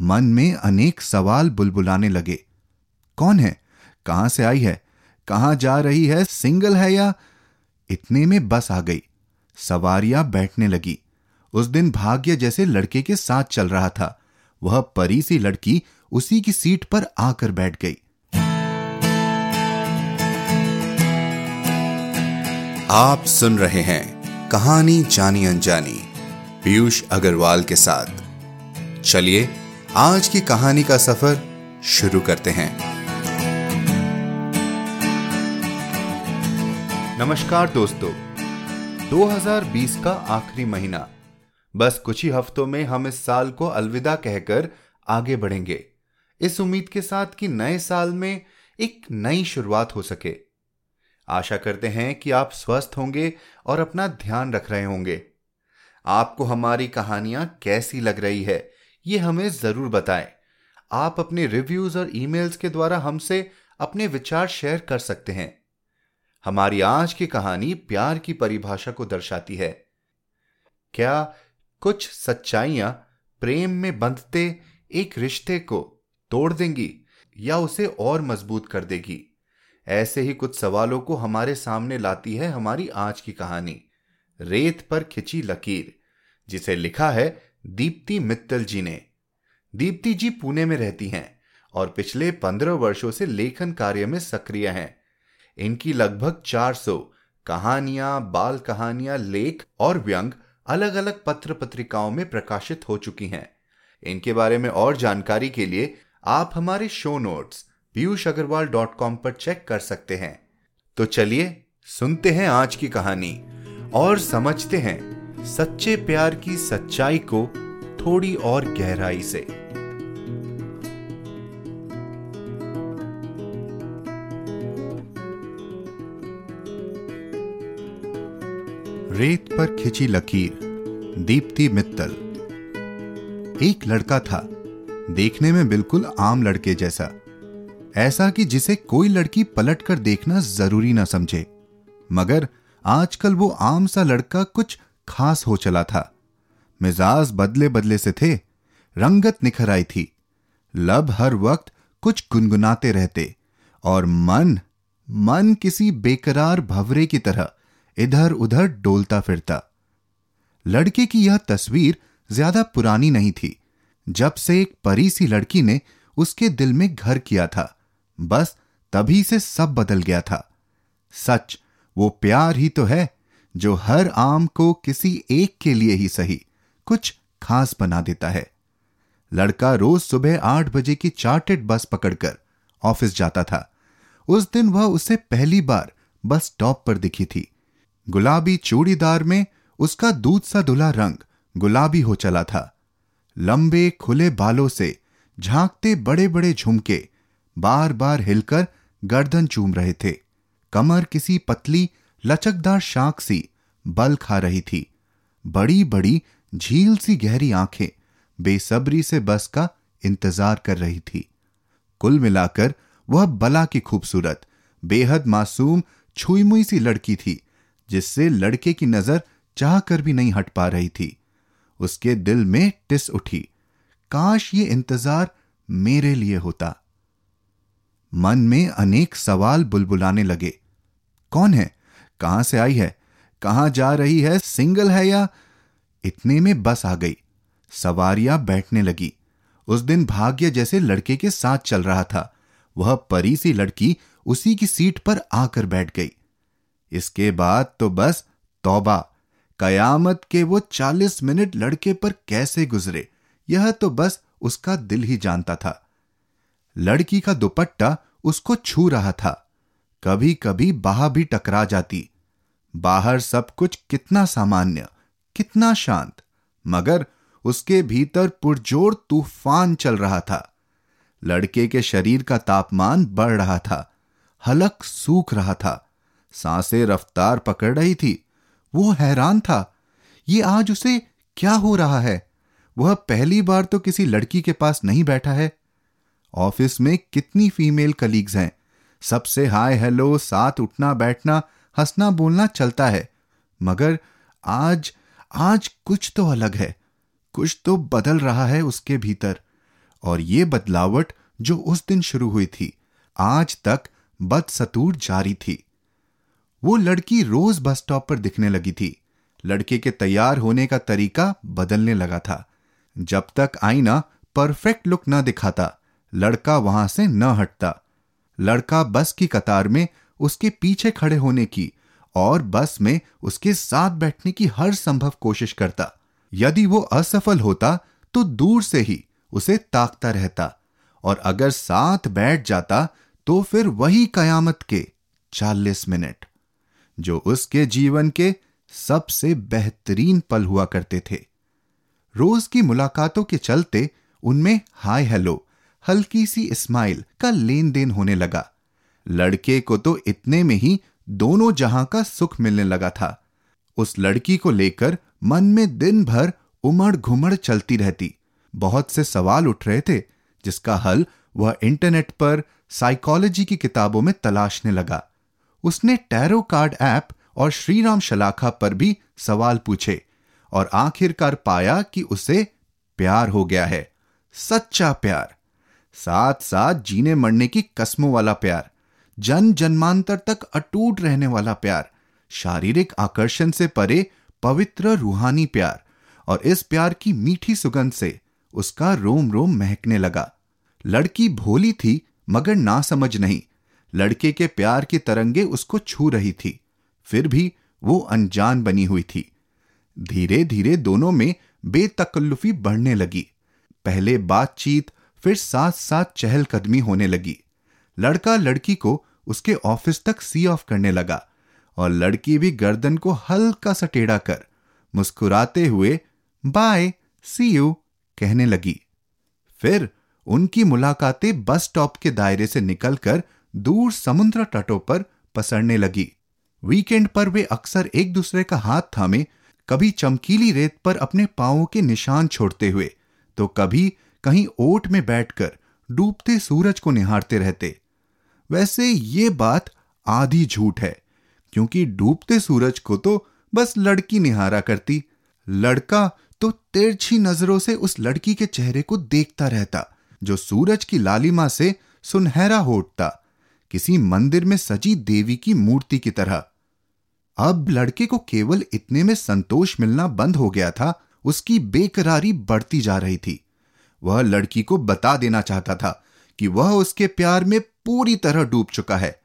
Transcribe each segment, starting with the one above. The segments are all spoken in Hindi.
मन में अनेक सवाल बुलबुलाने लगे। कौन है? कहाँ से आई है? कहाँ जा रही है? सिंगल है या? इतने में बस आ गई। सवारियाँ बैठने लगी। उस दिन भाग्य जैसे लड़के के साथ चल रहा था। वह परी सी लड़की उसी की सीट पर आकर बैठ गई। आप सुन रहे हैं कहानी जानी अनजानी पीयूष अग्रवाल के साथ। चलिए आज की कहानी का सफ़र शुरू करते हैं। नमस्कार दोस्तों 2020 का आखिरी महीना। बस कुछ ही हफ्तों में हम इस साल को अलविदा कहकर आगे बढ़ेंगे। इस उम्मीद के साथ कि नए साल में एक नई शुरुआत हो सके। आशा करते हैं कि आप स्वस्थ होंगे और अपना ध्यान रख रहे होंगे। आपको हमारी कहानियाँ कैसी लग रही है ये हमें ज़रूर बताएँ। आप अपने रिव्यूज़ और ईमेल्स के द्वारा हमसे अपने विचार शेयर कर सकते हैं। हमारी आज की कहानी प्यार की परिभाषा को दर्शाती है। क्या कुछ सच्चाइयाँ प्रेम में बंधते एक रिश्ते को तोड़ देंगी या उसे और मज़बूत कर देगी? ऐसे ही कुछ सवालों को हमारे सामने लाती है हमारी आज की कहानी। रेत पर खिंची लकीर, जिसे लिखा है दीप्ति मित्तल जी ने। दीप्ति जी पुणे में रहती हैं और पिछले पंद्रह वर्षों से लेखन कार्य में सक्रिय हैं। इनकी लगभग 400 कहानियाँ, बाल कहानियाँ, लेख और व्यंग अलग अलग पत्र पत्रिकाओं में प्रकाशित हो चुकी हैं। इनके बारे में और जानकारी के लिए आप हमारे show notes Piyush Agarwal dot com पर चेक कर सकते हैं। तो चलिए सुनते हैं आज की कहानी और समझते हैं सच्चे प्यार की सच्चाई को थोड़ी और गहराई से। रेत पर खिंची लकीर, दीप्ति मित्तल। एक लड़का था, देखने में बिल्कुल आम लड़के जैसा। ऐसा कि जिसे कोई लड़की पलट कर देखना ज़रूरी ना समझे। मगर आजकल वो आम सा लड़का कुछ खास हो चला था। मिजाज बदले बदले से थे। रंगत निखर आई थी। लब हर वक्त कुछ गुनगुनाते रहते और मन मन किसी बेकरार भवरे की तरह इधर उधर डोलता फिरता। लड़के की यह तस्वीर ज़्यादा पुरानी नहीं थी। जब से एक परी सी लड़की ने उसके दिल में घर किया था, बस तभी से सब बदल गया था। सच, वो प्यार ही तो है। जो हर आम को किसी एक के लिए ही सही, कुछ खास बना देता है। लड़का रोज सुबह आठ बजे की चार्टेड बस पकड़कर ऑफ़िस जाता था। उस दिन वह उसे पहली बार बस स्टॉप पर दिखी थी। गुलाबी चूड़ीदार में उसका दूध सा धुला रंग गुलाबी हो चला था। लंबे खुले बालों से झांकते बड़े बड़े झुमके बार बार हिलकर गर्दन चूम रहे थे। कमर किसी पतली लचकदार शाख सी बल खा रही थी। बड़ी बड़ी झील सी गहरी आँखें बेसब्री से बस का इंतज़ार कर रही थी। कुल मिलाकर वह बला की खूबसूरत, बेहद मासूम, छुईमुई सी लड़की थी, जिससे लड़के की नज़र चाह कर भी नहीं हट पा रही थी। उसके दिल में टिस उठी, काश ये इंतज़ार मेरे लिए होता। मन में अनेक सवाल बुलबुलाने लगे, कौन है? कहाँ से आई है? कहाँ जा रही है? सिंगल है या? इतने में बस आ गई। सवारियाँ बैठने लगी। उस दिन भाग्य जैसे लड़के के साथ चल रहा था। वह परी सी लड़की उसी की सीट पर आकर बैठ गई। इसके बाद तो बस तौबा। कयामत के वो चालीस मिनट लड़के पर कैसे गुजरे? यह तो बस उसका दिल ही जानता था। लड़की का दुपट्टा उसको छू रहा था। कभी कभी बाह भी टकरा जाती। बाहर सब कुछ कितना सामान्य, कितना शांत, मगर उसके भीतर पुरजोर तूफ़ान चल रहा था। लड़के के शरीर का तापमान बढ़ रहा था, हलक सूख रहा था, साँसें रफ्तार पकड़ रही थी, वो हैरान था, ये आज उसे क्या हो रहा है? वह पहली बार तो किसी लड़की के पास नहीं बैठा है। ऑफ़िस में कितनी फीमेल कलीग्स हैं, सबसे हाय हेलो, साथ उठना बैठना हंसना बोलना चलता है। मगर आज आज कुछ तो अलग है। कुछ तो बदल रहा है उसके भीतर। और ये बदलावट जो उस दिन शुरू हुई थी, आज तक बदसतूर जारी थी। वो लड़की रोज बस स्टॉप पर दिखने लगी थी। लड़के के तैयार होने का तरीका बदलने लगा था। जब तक आईना परफेक्ट लुक न दिखाता, लड़का वहाँ से न हटता। लड़का बस की कतार में उसके पीछे खड़े होने की और बस में उसके साथ बैठने की हर संभव कोशिश करता। यदि वो असफल होता तो दूर से ही उसे ताकता रहता और अगर साथ बैठ जाता तो फिर वही कयामत के चालीस मिनट, जो उसके जीवन के सबसे बेहतरीन पल हुआ करते थे। रोज की मुलाकातों के चलते उनमें हाय हेलो, हल्की सी स्माइल का लेन देन होने लगा। लड़के को तो इतने में ही दोनों जहाँ का सुख मिलने लगा था। उस लड़की को लेकर मन में दिन भर उमड़ घुमड़ चलती रहती। बहुत से सवाल उठ रहे थे, जिसका हल वह इंटरनेट पर साइकोलॉजी की किताबों में तलाशने लगा। उसने टैरो कार्ड ऐप और श्रीराम शलाखा पर भी सवाल पूछे और आखिरकार पाया कि उसे प्यार हो गया है, सच्चा प्यार। साथ साथ जीने मरने की कस्मों वाला प्यार। जन जन्मांतर तक अटूट रहने वाला प्यार, शारीरिक आकर्षण से परे पवित्र रूहानी प्यार, और इस प्यार की मीठी सुगंध से उसका रोम रोम महकने लगा। लड़की भोली थी, मगर ना समझ नहीं। लड़के के प्यार की तरंगे उसको छू रही थी। फिर भी वो अनजान बनी हुई थी। धीरे धीरे दोनों में बेतकल्लुफी बढ़ने लगी। पहले बातचीत, फिर साथ साथ चहलकदमी होने लगी। लड़का लड़की को उसके ऑफ़िस तक सी ऑफ़ करने लगा और लड़की भी गर्दन को हल्का सा टेढ़ा कर मुस्कुराते हुए, बाय, सी यू, कहने लगी। फिर उनकी मुलाकातें बस स्टॉप के दायरे से निकलकर दूर समुद्र तटों पर पसरने लगी। वीकेंड पर वे अक्सर एक दूसरे का हाथ थामे, कभी चमकीली रेत पर अपने पांवों के निशान छोड़ते हुए तो कभी कहीं ओट में बैठकर डूबते सूरज को निहारते रहते। वैसे ये बात आधी झूठ है, क्योंकि डूबते सूरज को तो बस लड़की निहारा करती। लड़का तो तिरछी नज़रों से उस लड़की के चेहरे को देखता रहता, जो सूरज की लालिमा से सुनहरा हो उठता, किसी मंदिर में सजी देवी की मूर्ति की तरह। अब लड़के को केवल इतने में संतोष मिलना बंद हो गया था, उसकी बेकरारी बढ़ती जा रही थी। वह लड़की को बता देना चाहता था कि वह उसके प्यार में पूरी तरह डूब चुका है।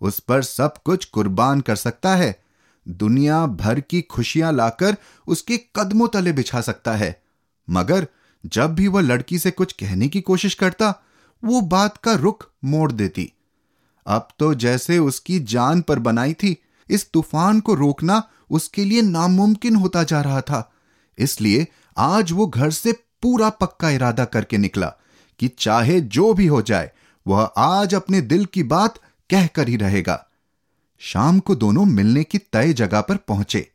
उस पर सब कुछ कुर्बान कर सकता है। दुनिया भर की खुशियाँ लाकर उसके कदमों तले बिछा सकता है। मगर जब भी वह लड़की से कुछ कहने की कोशिश करता, वो बात का रुख मोड़ देती। अब तो जैसे उसकी जान पर बनाई थी, इस तूफ़ान को रोकना उसके लिए नामुमकिन होता जा रहा था। इसलिए आज वो घर से पूरा पक्का इरादा करके निकला कि चाहे जो भी हो जाए वह आज अपने दिल की बात कहकर ही रहेगा। शाम को दोनों मिलने की तय जगह पर पहुँचे।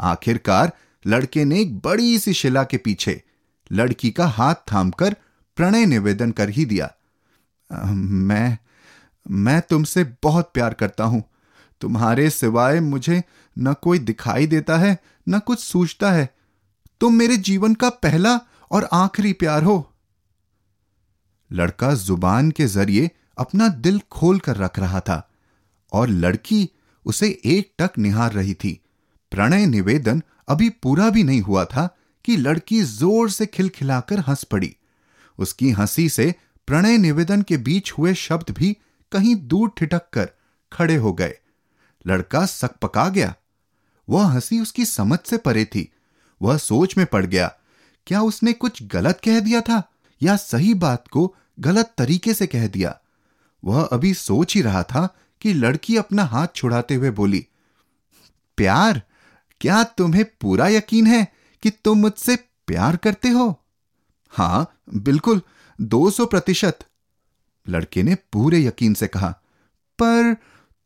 आखिरकार लड़के ने एक बड़ी सी शिला के पीछे लड़की का हाथ थामकर प्रणय निवेदन कर ही दिया। मैं मैं तुमसे बहुत प्यार करता हूँ। तुम्हारे सिवाय मुझे न कोई दिखाई देता है, न कुछ सूझता है। तुम मेरे जीवन का पहला और आखिरी प्यार हो। लड़का ज़ुबान के ज़रिए अपना दिल खोल कर रख रहा था और लड़की उसे एक टक निहार रही थी। प्रणय निवेदन अभी पूरा भी नहीं हुआ था कि लड़की ज़ोर से खिलखिलाकर हंस पड़ी। उसकी हँसी से प्रणय निवेदन के बीच हुए शब्द भी कहीं दूर ठिटक कर खड़े हो गए। लड़का सक पका गया। वह हँसी उसकी समझ से परे थी। वह सोच में पड़ गया, क्या उसने कुछ गलत कह दिया था? या सही बात को गलत तरीके से कह दिया। वह अभी सोच ही रहा था कि लड़की अपना हाथ छुड़ाते हुए बोली, प्यार, क्या तुम्हें पूरा यकीन है कि तुम मुझसे प्यार करते हो? हाँ, बिल्कुल, दो सौ प्रतिशत. लड़के ने पूरे यकीन से कहा, पर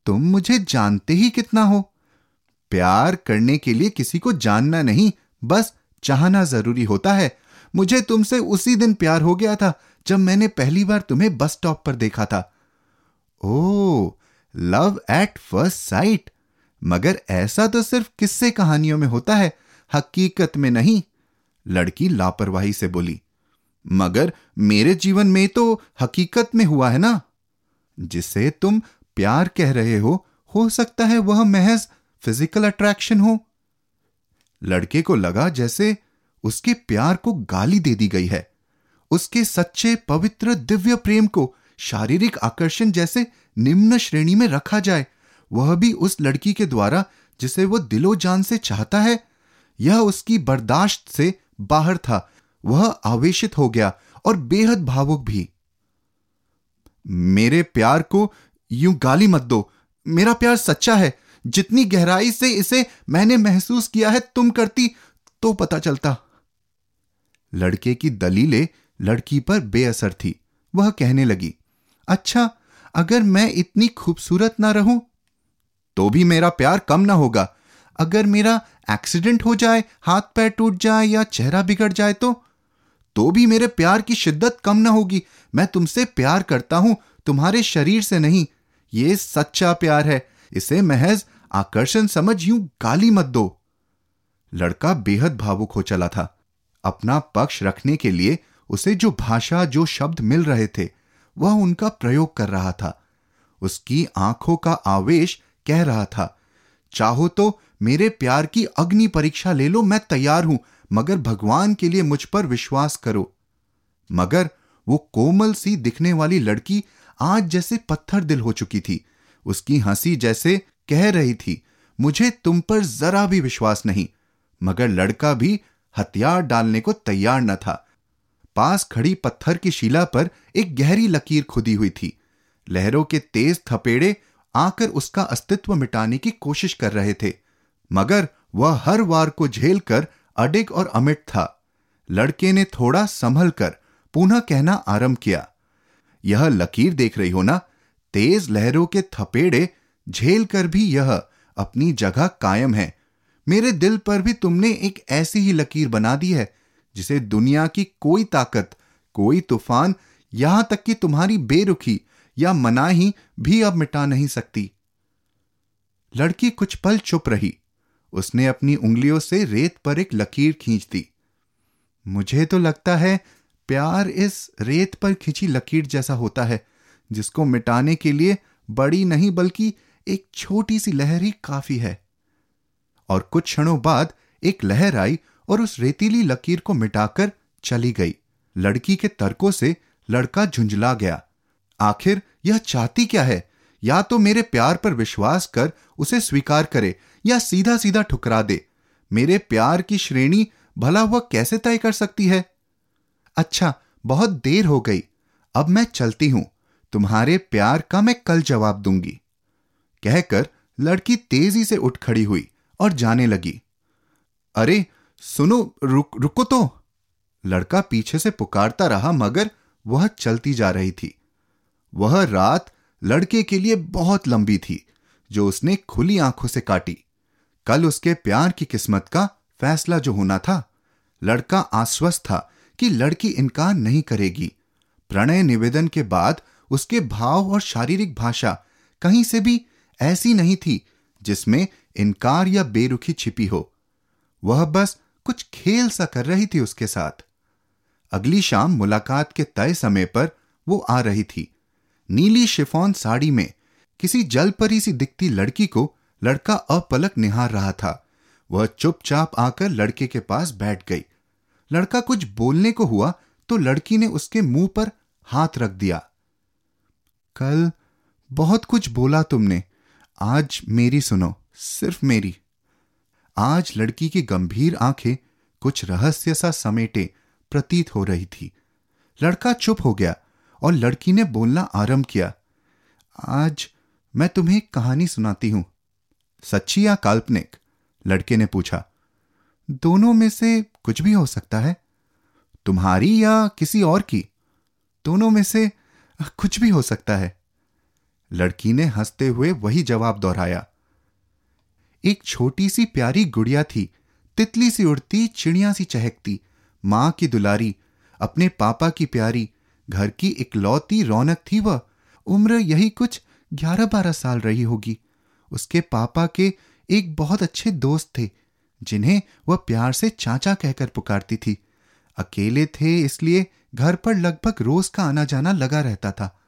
तुम मुझे जानते ही कितना हो। प्यार करने के लिए किसी को जानना नहीं, बस चाहना ज़रूरी होता है मुझे तुमसे उसी दिन प्यार हो गया था, जब मैंने पहली बार तुम्हें बस स्टॉप पर देखा था। Oh love at first sight. मगर ऐसा तो सिर्फ़ किस्से कहानियों में होता है, हकीकत में नहीं, लड़की लापरवाही से बोली। मगर मेरे जीवन में तो हकीकत में हुआ है ना? जिसे तुम प्यार कह रहे हो हो सकता है वह महज फ़िज़िकल अट्रैक्शन हो। लड़के को लगा जैसे उसके प्यार को गाली दे दी गई है। उसके सच्चे, पवित्र, दिव्य प्रेम को शारीरिक आकर्षण जैसे निम्न श्रेणी में रखा जाए, वह भी उस लड़की के द्वारा जिसे वो दिलो जान से चाहता है। यह उसकी बर्दाश्त से बाहर था। वह आवेशित हो गया और बेहद भावुक भी। मेरे प्यार को यूँ गाली मत दो। मेरा प्यार सच्चा है। जितनी गहराई से इसे मैंने महसूस किया है, तुम करती तो पता चलता। लड़के की दलीलें लड़की पर बेअसर थी। वह कहने लगी अच्छा अगर मैं इतनी खूबसूरत ना रहूँ तो भी मेरा प्यार कम ना होगा। अगर मेरा एक्सीडेंट हो जाए, हाथ पैर टूट जाए या चेहरा बिगड़ जाए तो तो भी मेरे प्यार की शिद्दत कम ना होगी। मैं तुमसे प्यार करता हूँ, तुम्हारे शरीर से नहीं। ये सच्चा प्यार है। इसे महज आकर्षण समझ यूँ गाली मत दो। लड़का बेहद भावुक हो चला था। अपना पक्ष रखने के लिए उसे जो भाषा, जो शब्द मिल रहे थे, वह उनका प्रयोग कर रहा था। उसकी आँखों का आवेश कह रहा था, चाहो तो मेरे प्यार की अग्नि परीक्षा ले लो, मैं तैयार हूँ, मगर भगवान के लिए मुझ पर विश्वास करो। मगर वो कोमल सी दिखने वाली लड़की आज जैसे पत्थर दिल हो चुकी थी। उसकी हँसी जैसे कह रही थी, मुझे तुम पर जरा भी विश्वास नहीं, मगर लड़का भी हथियार डालने को तैयार न था। पास खड़ी पत्थर की शिला पर एक गहरी लकीर खुदी हुई थी। लहरों के तेज थपेड़े आकर उसका अस्तित्व मिटाने की कोशिश कर रहे थे, मगर वह हर वार को झेलकर अडिग और अमिट था। लड़के ने थोड़ा संभल कर पुनः कहना आरंभ किया, यह लकीर देख रही हो ना, तेज लहरों के थपेड़े झेल कर भी यह अपनी जगह कायम है। मेरे दिल पर भी तुमने एक ऐसी ही लकीर बना दी है, जिसे दुनिया की कोई ताकत, कोई तूफ़ान यहाँ तक कि तुम्हारी बेरुखी या मनाही भी अब मिटा नहीं सकती। लड़की कुछ पल चुप रही। उसने अपनी उंगलियों से रेत पर एक लकीर खींच दी। मुझे तो लगता है प्यार इस रेत पर खिंची लकीर जैसा होता है, जिसको मिटाने के लिए बड़ी नहीं बल्कि एक छोटी सी लहर ही काफ़ी है। और कुछ क्षणों बाद एक लहर आई और उस रेतीली लकीर को मिटाकर चली गई। लड़की के तर्कों से लड़का झुंझला गया। आखिर, यह चाहती क्या है? या तो मेरे प्यार पर विश्वास कर उसे स्वीकार करे या सीधा सीधा ठुकरा दे। मेरे प्यार की श्रेणी भला वह कैसे तय कर सकती है? अच्छा बहुत देर हो गई। अब मैं चलती हूँ। तुम्हारे प्यार का मैं कल जवाब दूँगी। कहकर लड़की तेज़ी से उठ खड़ी हुई। और जाने लगी। अरे, सुनो, रुक, रुको तो। लड़का पीछे से पुकारता रहा, मगर वह चलती जा रही थी। वह रात लड़के के लिए बहुत लंबी थी, जो उसने खुली आँखों से काटी। कल उसके प्यार की किस्मत का फैसला जो होना था, लड़का आश्वस्त था कि लड़की इनकार नहीं करेगी। प्रणय निवेदन के बाद उसके भाव और शारीरिक भाषा कहीं से भी ऐसी नहीं थी, जिसमें इनकार या बेरुखी छिपी हो। वह बस कुछ खेल सा कर रही थी उसके साथ। अगली शाम मुलाकात के तय समय पर वो आ रही थी। नीली शिफॉन साड़ी में किसी जल परी सी दिखती लड़की को लड़का अपलक निहार रहा था। वह चुपचाप आकर लड़के के पास बैठ गई। लड़का कुछ बोलने को हुआ तो लड़की ने उसके मुँह पर हाथ रख दिया। कल बहुत कुछ बोला तुमने। आज मेरी सुनो। सिर्फ़ मेरी। आज लड़की की गंभीर आँखें कुछ रहस्य सा समेटे प्रतीत हो रही थी। लड़का चुप हो गया और लड़की ने बोलना आरंभ किया, आज मैं तुम्हें एक कहानी सुनाती हूँ। सच्ची या काल्पनिक? लड़के ने पूछा, दोनों में से कुछ भी हो सकता है? तुम्हारी या किसी और की? दोनों में से कुछ भी हो सकता है? लड़की ने हँसते हुए वही जवाब दोहराया एक छोटी सी प्यारी गुड़िया थी। तितली सी उड़ती, चिड़िया सी चहकती। माँ की दुलारी, अपने पापा की प्यारी। घर की इकलौती रौनक थी वह। उम्र यही कुछ ग्यारह बारह साल रही होगी। उसके पापा के एक बहुत अच्छे दोस्त थे, जिन्हें वह प्यार से चाचा कहकर पुकारती थी। अकेले थे, इसलिए घर पर लगभग रोज का आना जाना लगा रहता था।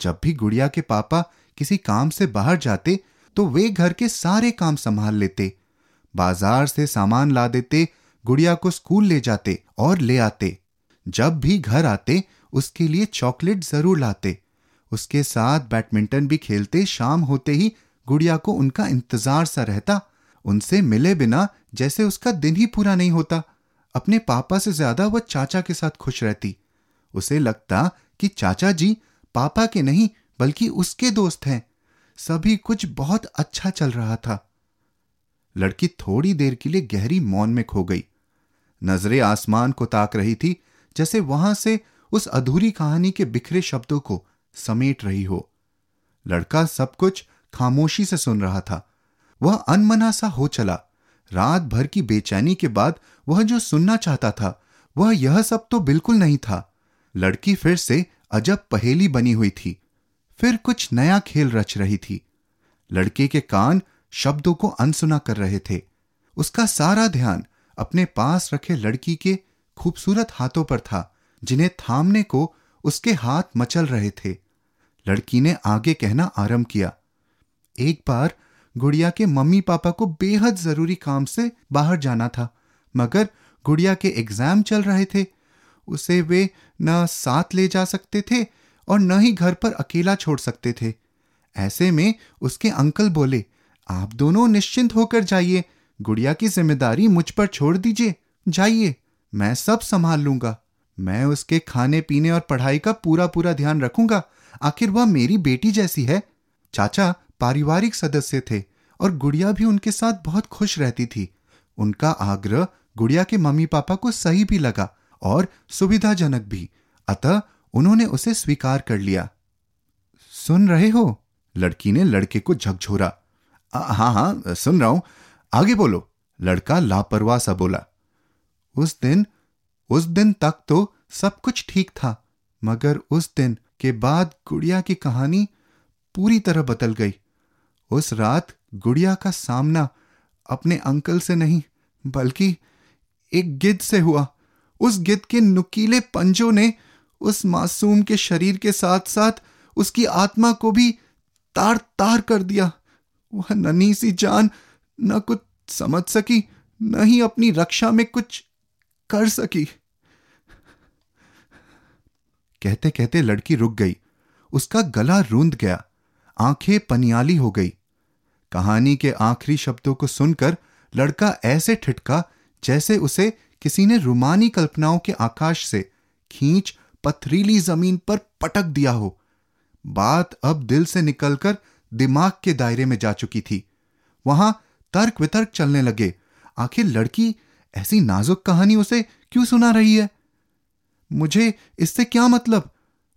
जब भी गुड़िया के पापा किसी काम से बाहर जाते तो वे घर के सारे काम संभाल लेते। बाज़ार से सामान ला देते, गुड़िया को स्कूल ले जाते और ले आते। जब भी घर आते, उसके लिए चॉकलेट ज़रूर लाते। उसके साथ बैडमिंटन भी खेलते, शाम होते ही गुड़िया को उनका इंतज़ार सा रहता। उनसे मिले बिना जैसे उसका दिन ही पूरा नहीं होता। अपने पापा से ज़्यादा वह चाचा के साथ खुश रहती। उसे लगता कि चाचा जी पापा के नहीं, बल्कि उसके दोस्त हैं। सभी कुछ बहुत अच्छा चल रहा था। लड़की थोड़ी देर के लिए गहरी मौन में खो गई। नज़रें आसमान को ताक रही थी, जैसे वहाँ से उस अधूरी कहानी के बिखरे शब्दों को समेट रही हो। लड़का सब कुछ खामोशी से सुन रहा था। वह अनमना सा हो चला। रात भर की बेचैनी के बाद वह जो सुनना चाहता था, वह यह सब तो बिल्कुल नहीं था। लड़की फिर से अजब पहेली बनी हुई थी। फिर कुछ नया खेल रच रही थी। लड़के के कान शब्दों को अनसुना कर रहे थे। उसका सारा ध्यान अपने पास रखे लड़की के खूबसूरत हाथों पर था, जिन्हें थामने को उसके हाथ मचल रहे थे। लड़की ने आगे कहना आरंभ किया, एक बार गुड़िया के मम्मी पापा को बेहद ज़रूरी काम से बाहर जाना था, मगर गुड़िया के एग्ज़ाम चल रहे थे, उसे वे न साथ ले जा सकते थे और न ही घर पर अकेला छोड़ सकते थे। ऐसे में उसके अंकल बोले, आप दोनों निश्चिंत होकर जाइए। गुड़िया की ज़िम्मेदारी मुझ पर छोड़ दीजिए। जाइए, मैं सब संभाल लूँगा। मैं उसके खाने, पीने और पढ़ाई का पूरा पूरा ध्यान रखूँगा। आखिर वह मेरी बेटी जैसी है। चाचा पारिवारिक सदस्य थे और गुड़िया भी उनके साथ बहुत खुश रहती थी। उनका आग्रह गुड़िया के मम्मी पापा को सही भी लगा और सुविधाजनक भी। अतः उन्होंने उसे स्वीकार कर लिया। सुन रहे हो? लड़की ने लड़के को झकझोरा। हाँ हाँ सुन रहा हूँ। आगे बोलो। लड़का लापरवाह सा बोला। उस दिन उस दिन तक तो सब कुछ ठीक था, मगर उस दिन के बाद गुड़िया की कहानी पूरी तरह बदल गई। उस रात गुड़िया का सामना अपने अंकल से नहीं, बल्कि एक गिद्ध से हुआ। उस गिद्ध के नुकीले पंजों ने उस मासूम के शरीर के साथ साथ उसकी आत्मा को भी तार तार कर दिया। वह नन्ही सी जान न कुछ समझ सकी, न ही अपनी रक्षा में कुछ कर सकी। कहते कहते लड़की रुक गई। उसका गला रूंद गया। आँखें पनियाली हो गई। कहानी के आखिरी शब्दों को सुनकर लड़का ऐसे ठिठका जैसे उसे किसी ने रुमानी कल्पनाओं के आकाश से खींच पथरीली ज़मीन पर पटक दिया हो। बात अब दिल से निकलकर दिमाग के दायरे में जा चुकी थी। वहाँ तर्क वितर्क चलने लगे। आखिर लड़की ऐसी नाजुक कहानी उसे क्यों सुना रही है? मुझे इससे क्या मतलब?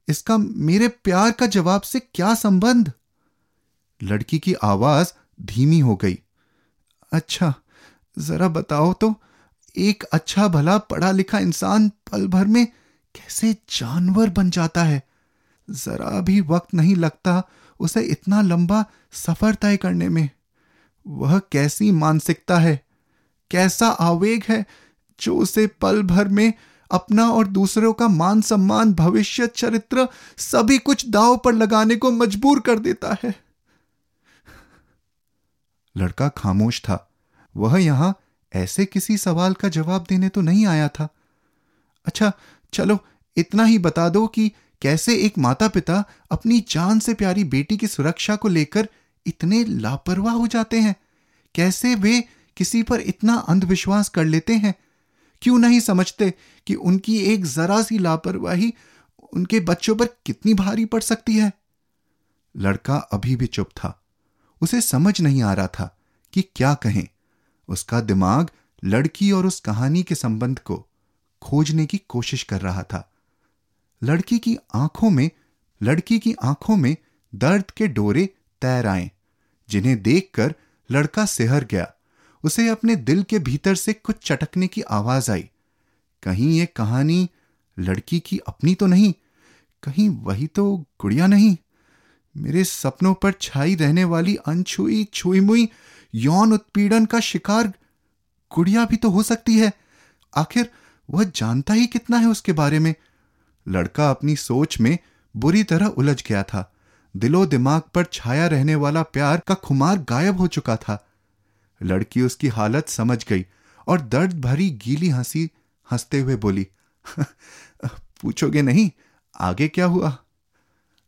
इसका मेरे प्यार का जवाब से क्या संबंध? लड़की की आवाज़ धीमी हो गई। अच्छा जरा बताओ तो एक अच्छा भला पढ़ा लिखा इंसान पल भर में कैसे जानवर बन जाता है? जरा भी वक्त नहीं लगता उसे इतना लंबा सफ़र तय करने में। वह कैसी मानसिकता है? कैसा आवेग है जो उसे पल भर में अपना और दूसरों का मान सम्मान भविष्य, चरित्र, सभी कुछ दाव पर लगाने को मजबूर कर देता है? लड़का खामोश था। वह यहाँ ऐसे किसी सवाल का जवाब देने तो नहीं आया था। अच्छा चलो, इतना ही बता दो कि कैसे एक माता पिता अपनी जान से प्यारी बेटी की सुरक्षा को लेकर इतने लापरवाह हो जाते हैं? कैसे वे किसी पर इतना अंधविश्वास कर लेते हैं? क्यों नहीं समझते कि उनकी एक जरा सी लापरवाही उनके बच्चों पर कितनी भारी पड़ सकती है? लड़का अभी भी चुप था। उसे समझ नहीं आ रहा था कि क्या कहें। उसका दिमाग लड़की और उस कहानी के संबंध को खोजने की कोशिश कर रहा था। लड़की की आँखों में, लड़की की आँखों में दर्द के डोरे तैर आए, जिन्हें देखकर लड़का सिहर गया। उसे अपने दिल के भीतर से कुछ चटकने की आवाज़ आई। कहीं ये कहानी लड़की की अपनी तो नहीं, कहीं वही तो गुड़िया नहीं। मेरे सपनों पर छाई रहने वाली अनछुई छुई मुई यौन उत्पीड़न का शिकार गुड़िया भी तो हो सकती है। आखिर वह जानता ही कितना है उसके बारे में। लड़का अपनी सोच में बुरी तरह उलझ गया था। दिलो दिमाग पर छाया रहने वाला प्यार का खुमार गायब हो चुका था। लड़की उसकी हालत समझ गई और दर्द भरी गीली हँसी हँसते हुए बोली, पूछोगे नहीं, आगे क्या हुआ?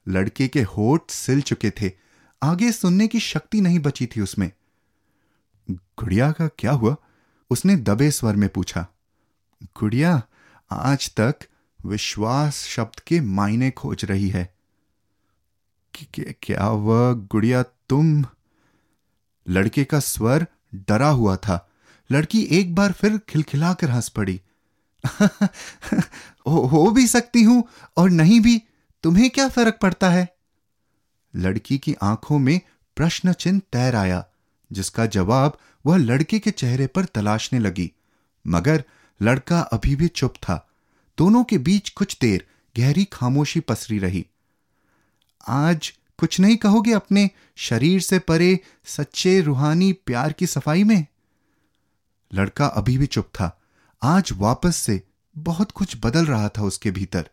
लड़के के होठ सिल चुके थे। आगे सुनने की शक्ति नहीं बची थी उसमें। गुड़िया का क्या हुआ? उसने दबे स्वर में पूछा। गुड़िया आज तक विश्वास शब्द के मायने खोज रही है। क्या वह गुड़िया तुम? लड़के का स्वर डरा हुआ था। लड़की एक बार फिर खिलखिलाकर हंस पड़ी। हो, हो भी सकती हूँ और नहीं भी तुम्हें क्या फ़र्क पड़ता है? लड़की की आँखों में प्रश्न चिन्ह तैर आया जिसका जवाब वह लड़के के चेहरे पर तलाशने लगी। मगर लड़का अभी भी चुप था। दोनों के बीच कुछ देर गहरी खामोशी पसरी रही। आज कुछ नहीं कहोगे अपने शरीर से परे सच्चे रूहानी प्यार की सफ़ाई में? लड़का अभी भी चुप था। आज वापस से बहुत कुछ बदल रहा था उसके भीतर।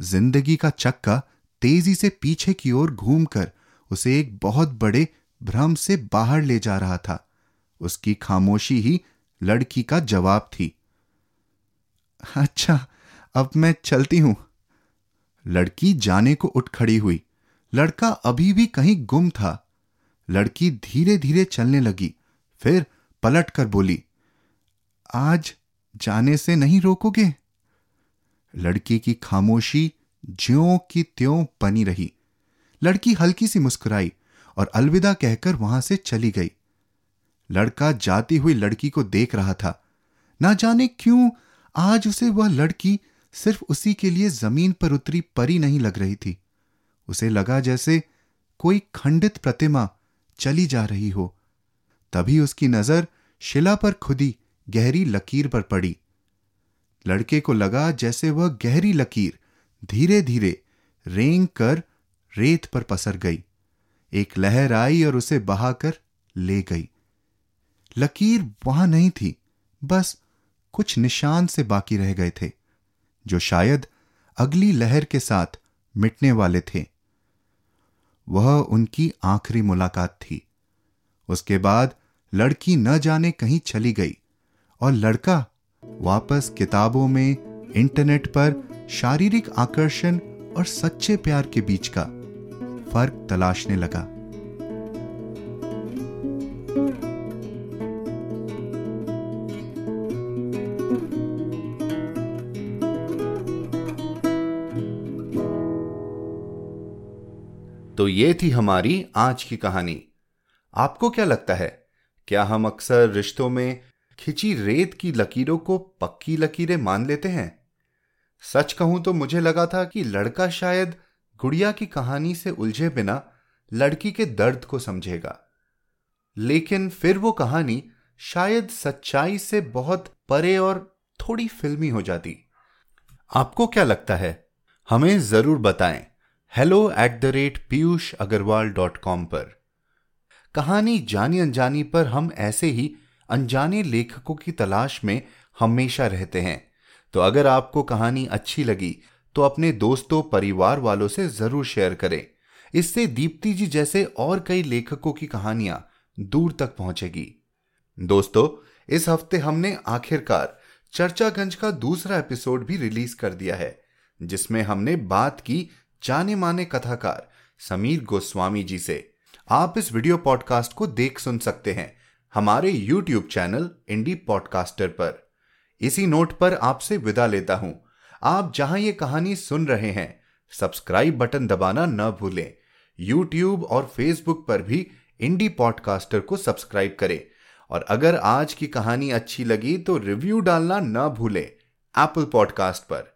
ज़िंदगी का चक्का तेज़ी से पीछे की ओर घूमकर उसे एक बहुत बड़े भ्रम से बाहर ले जा रहा था। उसकी खामोशी ही लड़की का जवाब थी। अच्छा अब मैं चलती हूँ। लड़की जाने को उठ खड़ी हुई। लड़का अभी भी कहीं गुम था। लड़की धीरे धीरे चलने लगी, फिर पलट कर बोली, आज जाने से नहीं रोकोगे? लड़की की खामोशी ज्यो की त्यों बनी रही। लड़की हल्की सी मुस्कुराई और अलविदा कहकर वहाँ से चली गई। लड़का जाती हुई लड़की को देख रहा था। ना जाने क्यों आज उसे वह लड़की सिर्फ़ उसी के लिए ज़मीन पर उतरी परी नहीं लग रही थी। उसे लगा जैसे कोई खंडित प्रतिमा चली जा रही हो। तभी उसकी नज़र शिला पर खुदी गहरी लकीर पर पड़ी। लड़के को लगा जैसे वह गहरी लकीर धीरे धीरे रेंग कर रेत पर पसर गई। एक लहर आई और उसे बहाकर ले गई। लकीर वहाँ नहीं थी, बस कुछ निशान से बाकी रह गए थे, जो शायद अगली लहर के साथ मिटने वाले थे। वह उनकी आखिरी मुलाकात थी। उसके बाद लड़की न जाने कहीं चली गई और लड़का वापस किताबों में, इंटरनेट पर शारीरिक आकर्षण और सच्चे प्यार के बीच का फ़र्क तलाशने लगा। ये थी हमारी आज की कहानी। आपको क्या लगता है, क्या हम अक्सर रिश्तों में खिंची रेत की लकीरों को पक्की लकीरें मान लेते हैं? सच कहूँ तो मुझे लगा था कि लड़का शायद गुड़िया की कहानी से उलझे बिना लड़की के दर्द को समझेगा। लेकिन फिर वो कहानी शायद सच्चाई से बहुत परे और थोड़ी फिल्मी हो जाती। आपको क्या लगता है, हमें ज़रूर बताएँ। Hello at the rate Piyush Agarwal dot com पर। कहानी जानी अनजानी पर हम ऐसे ही अनजाने लेखकों की तलाश में हमेशा रहते हैं। तो अगर आपको कहानी अच्छी लगी तो अपने दोस्तों, परिवार वालों से ज़रूर शेयर करें। इससे दीप्ति जी जैसे और कई लेखकों की कहानियाँ दूर तक पहुंचेगी। दोस्तों, इस हफ़्ते हमने आखिरकार चर्चागंज का दूसरा एपिसोड भी रिलीज़ कर दिया है, जिसमें हमने बात की जाने माने कथाकार समीर गोस्वामी जी से आप इस वीडियो पॉडकास्ट को देख सुन सकते हैं हमारे यूट्यूब चैनल इंडी पॉडकास्टर पर। इसी नोट पर आपसे विदा लेता हूँ। आप जहाँ ये कहानी सुन रहे हैं, सब्सक्राइब बटन दबाना न भूलें। यूट्यूब और फेसबुक पर भी इंडी पॉडकास्टर को सब्सक्राइब करें। और अगर आज की कहानी अच्छी लगी तो रिव्यू डालना न भूलें एप्पल पॉडकास्ट पर।